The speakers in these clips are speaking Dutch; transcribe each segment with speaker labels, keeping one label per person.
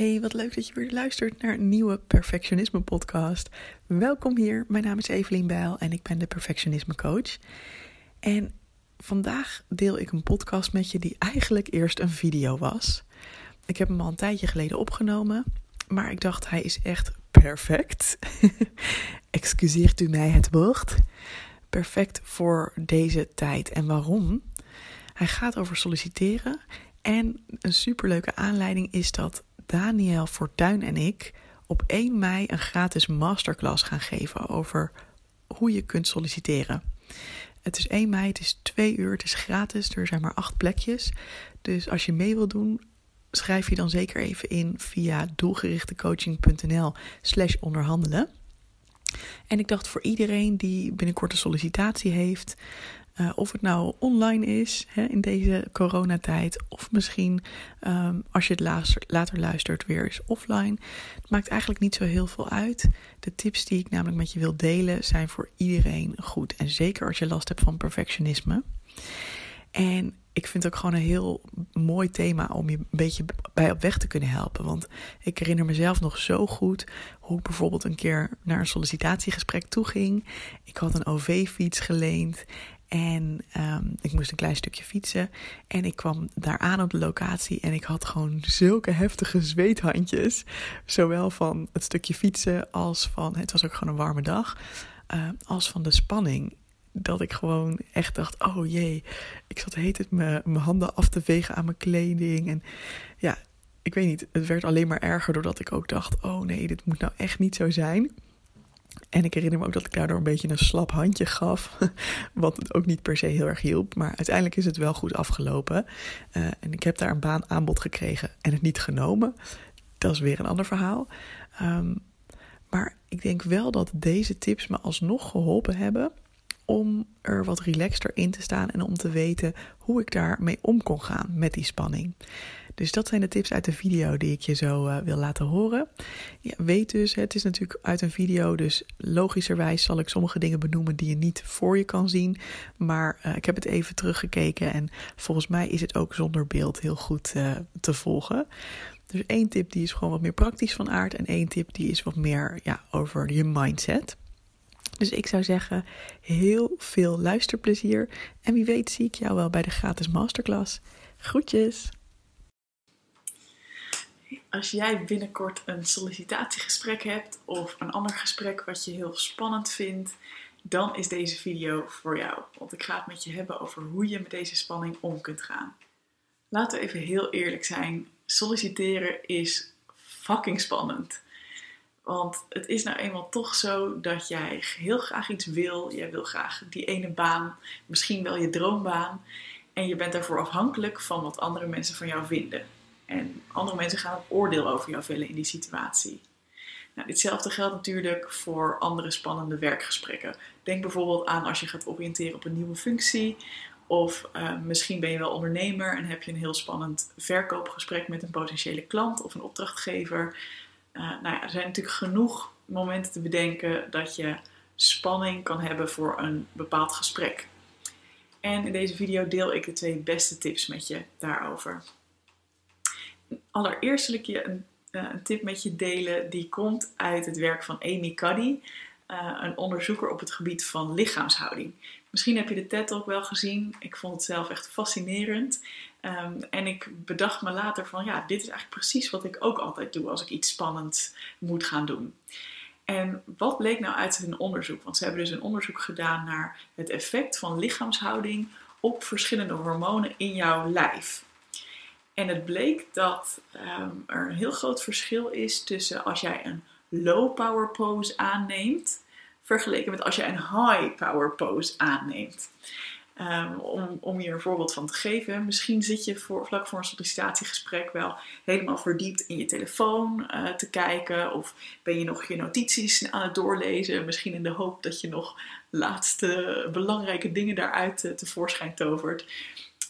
Speaker 1: Hey, wat leuk dat je weer luistert naar een nieuwe Perfectionisme podcast. Welkom hier, mijn naam is Evelien Bijl en ik ben de Perfectionisme coach. En vandaag deel ik een podcast met je die eigenlijk eerst een video was. Ik heb hem al een tijdje geleden opgenomen, maar ik dacht hij is echt perfect. Excuseert u mij het woord. Perfect voor deze tijd. En waarom? Hij gaat over solliciteren en een superleuke aanleiding is dat Daniel Fortuin en ik op 1 mei een gratis masterclass gaan geven over hoe je kunt solliciteren. Het is 1 mei, het is 2 uur, het is gratis, er zijn maar 8 plekjes. Dus als je mee wilt doen, schrijf je dan zeker even in via doelgerichtecoaching.nl slash onderhandelen. En ik dacht voor iedereen die binnenkort een sollicitatie heeft, uh, of het nou online is hè, in deze coronatijd, of misschien um, als je het later, later luistert weer is offline. Het maakt eigenlijk niet zo heel veel uit. De tips die ik namelijk met je wil delen zijn voor iedereen goed. En zeker als je last hebt van perfectionisme. En ik vind het ook gewoon een heel mooi thema om je een beetje bij op weg te kunnen helpen. Want ik herinner mezelf nog zo goed hoe ik bijvoorbeeld een keer naar een sollicitatiegesprek toe ging. Ik had een OV-fiets geleend en um, ik moest een klein stukje fietsen. En ik kwam daar aan op de locatie. En ik had gewoon zulke heftige zweethandjes. Zowel van het stukje fietsen als van. Het was ook gewoon een warme dag. Uh, als van de spanning. Dat ik gewoon echt dacht: oh jee. Ik zat heet het mijn handen af te vegen aan mijn kleding. En ja, ik weet niet. Het werd alleen maar erger doordat ik ook dacht: oh nee, dit moet nou echt niet zo zijn. En ik herinner me ook dat ik daardoor een beetje een slap handje gaf. Wat ook niet per se heel erg hielp. Maar uiteindelijk is het wel goed afgelopen. Uh, en ik heb daar een baan aanbod gekregen en het niet genomen. Dat is weer een ander verhaal. Um, maar ik denk wel dat deze tips me alsnog geholpen hebben om er wat relaxter in te staan en om te weten hoe ik daarmee om kon gaan met die spanning. Dus dat zijn de tips uit de video die ik je zo uh, wil laten horen. Ja, weet dus, het is natuurlijk uit een video, dus logischerwijs zal ik sommige dingen benoemen die je niet voor je kan zien. Maar uh, ik heb het even teruggekeken en volgens mij is het ook zonder beeld heel goed uh, te volgen. Dus één tip die is gewoon wat meer praktisch van aard en één tip die is wat meer ja, over je mindset. Dus ik zou zeggen, heel veel luisterplezier. En wie weet zie ik jou wel bij de gratis masterclass. Groetjes! Als jij binnenkort een sollicitatiegesprek hebt of een ander gesprek wat je heel spannend vindt, dan is deze video voor jou. Want ik ga het met je hebben over hoe je met deze spanning om kunt gaan. Laten we even heel eerlijk zijn. Solliciteren is fucking spannend. Want het is nou eenmaal toch zo dat jij heel graag iets wil. Jij wil graag die ene baan, misschien wel je droombaan. En je bent daarvoor afhankelijk van wat andere mensen van jou vinden. En andere mensen gaan een oordeel over jou vellen in die situatie. Nou, ditzelfde geldt natuurlijk voor andere spannende werkgesprekken. Denk bijvoorbeeld aan als je gaat oriënteren op een nieuwe functie. Of uh, misschien ben je wel ondernemer en heb je een heel spannend verkoopgesprek met een potentiële klant of een opdrachtgever. Uh, nou ja, er zijn natuurlijk genoeg momenten te bedenken dat je spanning kan hebben voor een bepaald gesprek. En in deze video deel ik de twee beste tips met je daarover. Allereerst wil ik je een, uh, een tip met je delen die komt uit het werk van Amy Cuddy, uh, een onderzoeker op het gebied van lichaamshouding. Misschien heb je de TED ook wel gezien. Ik vond het zelf echt fascinerend. Um, en ik bedacht me later van ja, dit is eigenlijk precies wat ik ook altijd doe als ik iets spannends moet gaan doen. En wat bleek nou uit hun onderzoek? Want ze hebben dus een onderzoek gedaan naar het effect van lichaamshouding op verschillende hormonen in jouw lijf. En het bleek dat um, er een heel groot verschil is tussen als jij een low power pose aanneemt, vergeleken met als jij een high power pose aanneemt. Um, om, om hier een voorbeeld van te geven. Misschien zit je voor, vlak voor een sollicitatiegesprek wel helemaal verdiept in je telefoon uh, te kijken. Of ben je nog je notities aan het doorlezen. Misschien in de hoop dat je nog laatste belangrijke dingen daaruit uh, tevoorschijn tovert.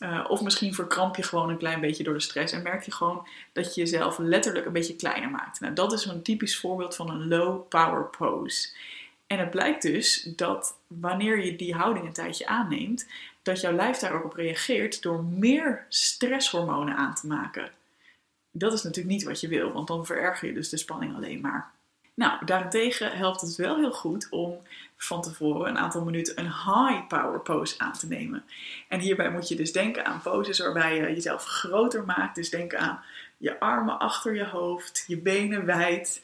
Speaker 1: Uh, of misschien verkramp je gewoon een klein beetje door de stress en merk je gewoon dat je jezelf letterlijk een beetje kleiner maakt. Nou, dat is een typisch voorbeeld van een low power pose. En het blijkt dus dat wanneer je die houding een tijdje aanneemt, dat jouw lijf daar ook op reageert door meer stresshormonen aan te maken. Dat is natuurlijk niet wat je wil, want dan vererger je dus de spanning alleen maar. Nou, daarentegen helpt het wel heel goed om van tevoren een aantal minuten een high power pose aan te nemen. En hierbij moet je dus denken aan poses waarbij je jezelf groter maakt. Dus denk aan je armen achter je hoofd, je benen wijd.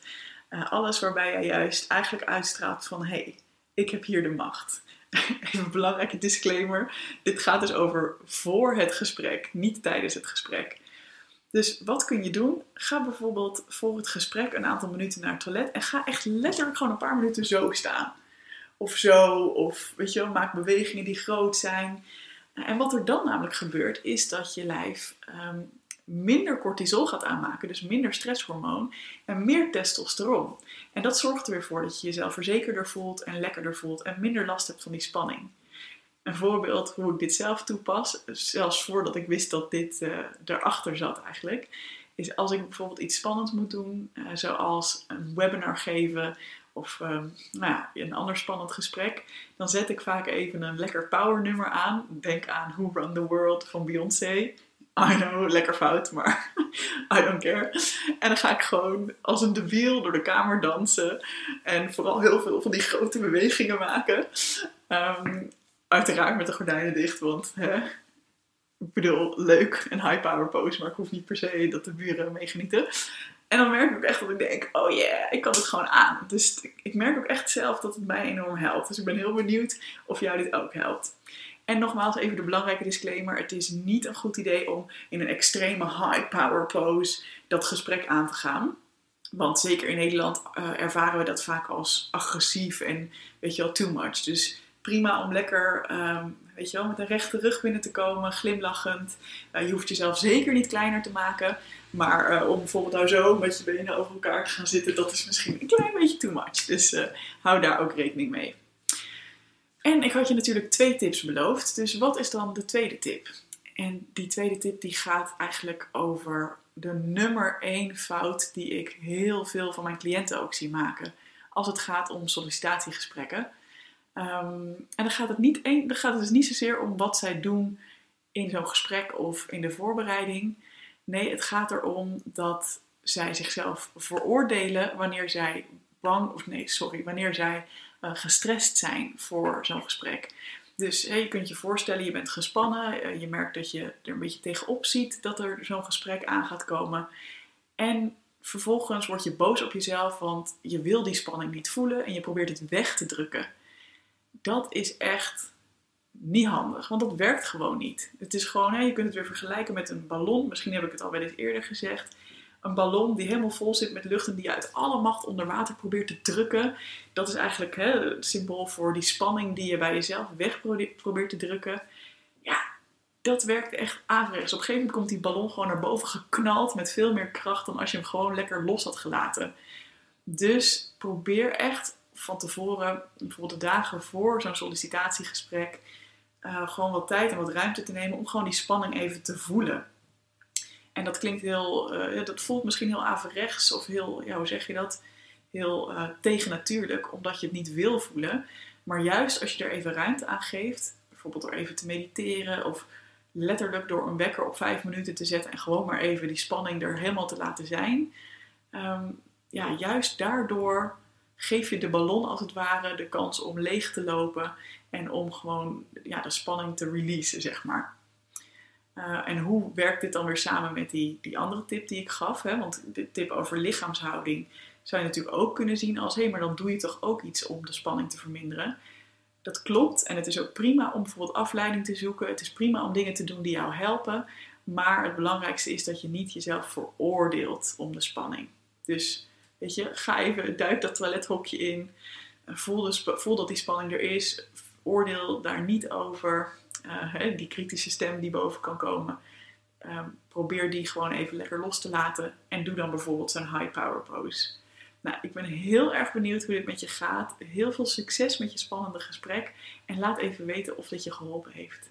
Speaker 1: Uh, alles waarbij je juist eigenlijk uitstraalt van hé, hey, ik heb hier de macht. Even een belangrijke disclaimer. Dit gaat dus over voor het gesprek, niet tijdens het gesprek. Dus wat kun je doen? Ga bijvoorbeeld voor het gesprek een aantal minuten naar het toilet en ga echt letterlijk gewoon een paar minuten zo staan. Of zo, of weet je maak bewegingen die groot zijn. En wat er dan namelijk gebeurt, is dat je lijf ehm, minder cortisol gaat aanmaken, dus minder stresshormoon en meer testosteron. En dat zorgt er weer voor dat je jezelf verzekerder voelt en lekkerder voelt en minder last hebt van die spanning. Een voorbeeld hoe ik dit zelf toepas, zelfs voordat ik wist dat dit uh, erachter zat eigenlijk, is als ik bijvoorbeeld iets spannends moet doen, uh, zoals een webinar geven of uh, nou ja, een ander spannend gesprek, dan zet ik vaak even een lekker power nummer aan. Denk aan Who Run the World van Beyoncé. I know, lekker fout, maar I don't care. En dan ga ik gewoon als een debiel door de kamer dansen. En vooral heel veel van die grote bewegingen maken. Um, uiteraard met de gordijnen dicht, want hè, ik bedoel, leuk een high power pose, maar ik hoef niet per se dat de buren meegenieten. En dan merk ik ook echt dat ik denk, oh yeah, ik kan het gewoon aan. Dus ik merk ook echt zelf dat het mij enorm helpt. Dus ik ben heel benieuwd of jou dit ook helpt. En nogmaals even de belangrijke disclaimer. Het is niet een goed idee om in een extreme high power pose dat gesprek aan te gaan. Want zeker in Nederland uh, ervaren we dat vaak als agressief en weet je wel, too much. Dus prima om lekker, um, weet je wel, met een rechte rug binnen te komen, glimlachend. Je hoeft jezelf zeker niet kleiner te maken. Maar uh, om bijvoorbeeld nou zo met je benen over elkaar te gaan zitten, dat is misschien een klein beetje too much. Dus uh, hou daar ook rekening mee. En ik had je natuurlijk twee tips beloofd. Dus wat is dan de tweede tip? En die tweede tip die gaat eigenlijk over de nummer één fout die ik heel veel van mijn cliënten ook zie maken. Als het gaat om sollicitatiegesprekken. Um, en dan gaat, het niet gaat dus niet zozeer om wat zij doen in zo'n gesprek of in de voorbereiding. Nee, het gaat erom dat zij zichzelf veroordelen wanneer zij bang, of nee, sorry, wanneer zij uh, gestrest zijn voor zo'n gesprek. Dus je kunt je voorstellen, je bent gespannen, uh, je merkt dat je er een beetje tegenop ziet dat er zo'n gesprek aan gaat komen. En vervolgens word je boos op jezelf, want je wil die spanning niet voelen en je probeert het weg te drukken dat is echt niet handig, want dat werkt gewoon niet. Het is gewoon, hè, je kunt het weer vergelijken met een ballon. Misschien heb ik het al wel eens eerder gezegd. Een ballon die helemaal vol zit met lucht en die je uit alle macht onder water probeert te drukken. Dat is eigenlijk hè, het symbool voor die spanning die je bij jezelf weg probeert te drukken. Ja, dat werkt echt averechts. Op een gegeven moment komt die ballon gewoon naar boven geknald met veel meer kracht dan als je hem gewoon lekker los had gelaten. Dus probeer echt van tevoren, bijvoorbeeld de dagen voor zo'n sollicitatiegesprek, uh, gewoon wat tijd en wat ruimte te nemen om gewoon die spanning even te voelen. En dat klinkt heel, uh, dat voelt misschien heel averechts of heel, ja, hoe zeg je dat? Heel uh, tegennatuurlijk, omdat je het niet wil voelen. Maar juist als je er even ruimte aan geeft, bijvoorbeeld door even te mediteren of letterlijk door een wekker op vijf minuten te zetten en gewoon maar even die spanning er helemaal te laten zijn. Um, ja, juist daardoor geef je de ballon als het ware de kans om leeg te lopen en om gewoon ja, de spanning te releasen, zeg maar. Uh, en hoe werkt dit dan weer samen met die, die andere tip die ik gaf? Hè? Want de tip over lichaamshouding zou je natuurlijk ook kunnen zien als: hé, hey, maar dan doe je toch ook iets om de spanning te verminderen. Dat klopt en het is ook prima om bijvoorbeeld afleiding te zoeken. Het is prima om dingen te doen die jou helpen. Maar het belangrijkste is dat je niet jezelf veroordeelt om de spanning. Dus Weet je, ga even, duik dat toilethokje in. Voel, dus, voel dat die spanning er is. Oordeel daar niet over. Uh, die kritische stem die boven kan komen. Um, probeer die gewoon even lekker los te laten. En doe dan bijvoorbeeld zo'n high power pose. Nou, ik ben heel erg benieuwd hoe dit met je gaat. Heel veel succes met je spannende gesprek. En laat even weten of dit je geholpen heeft.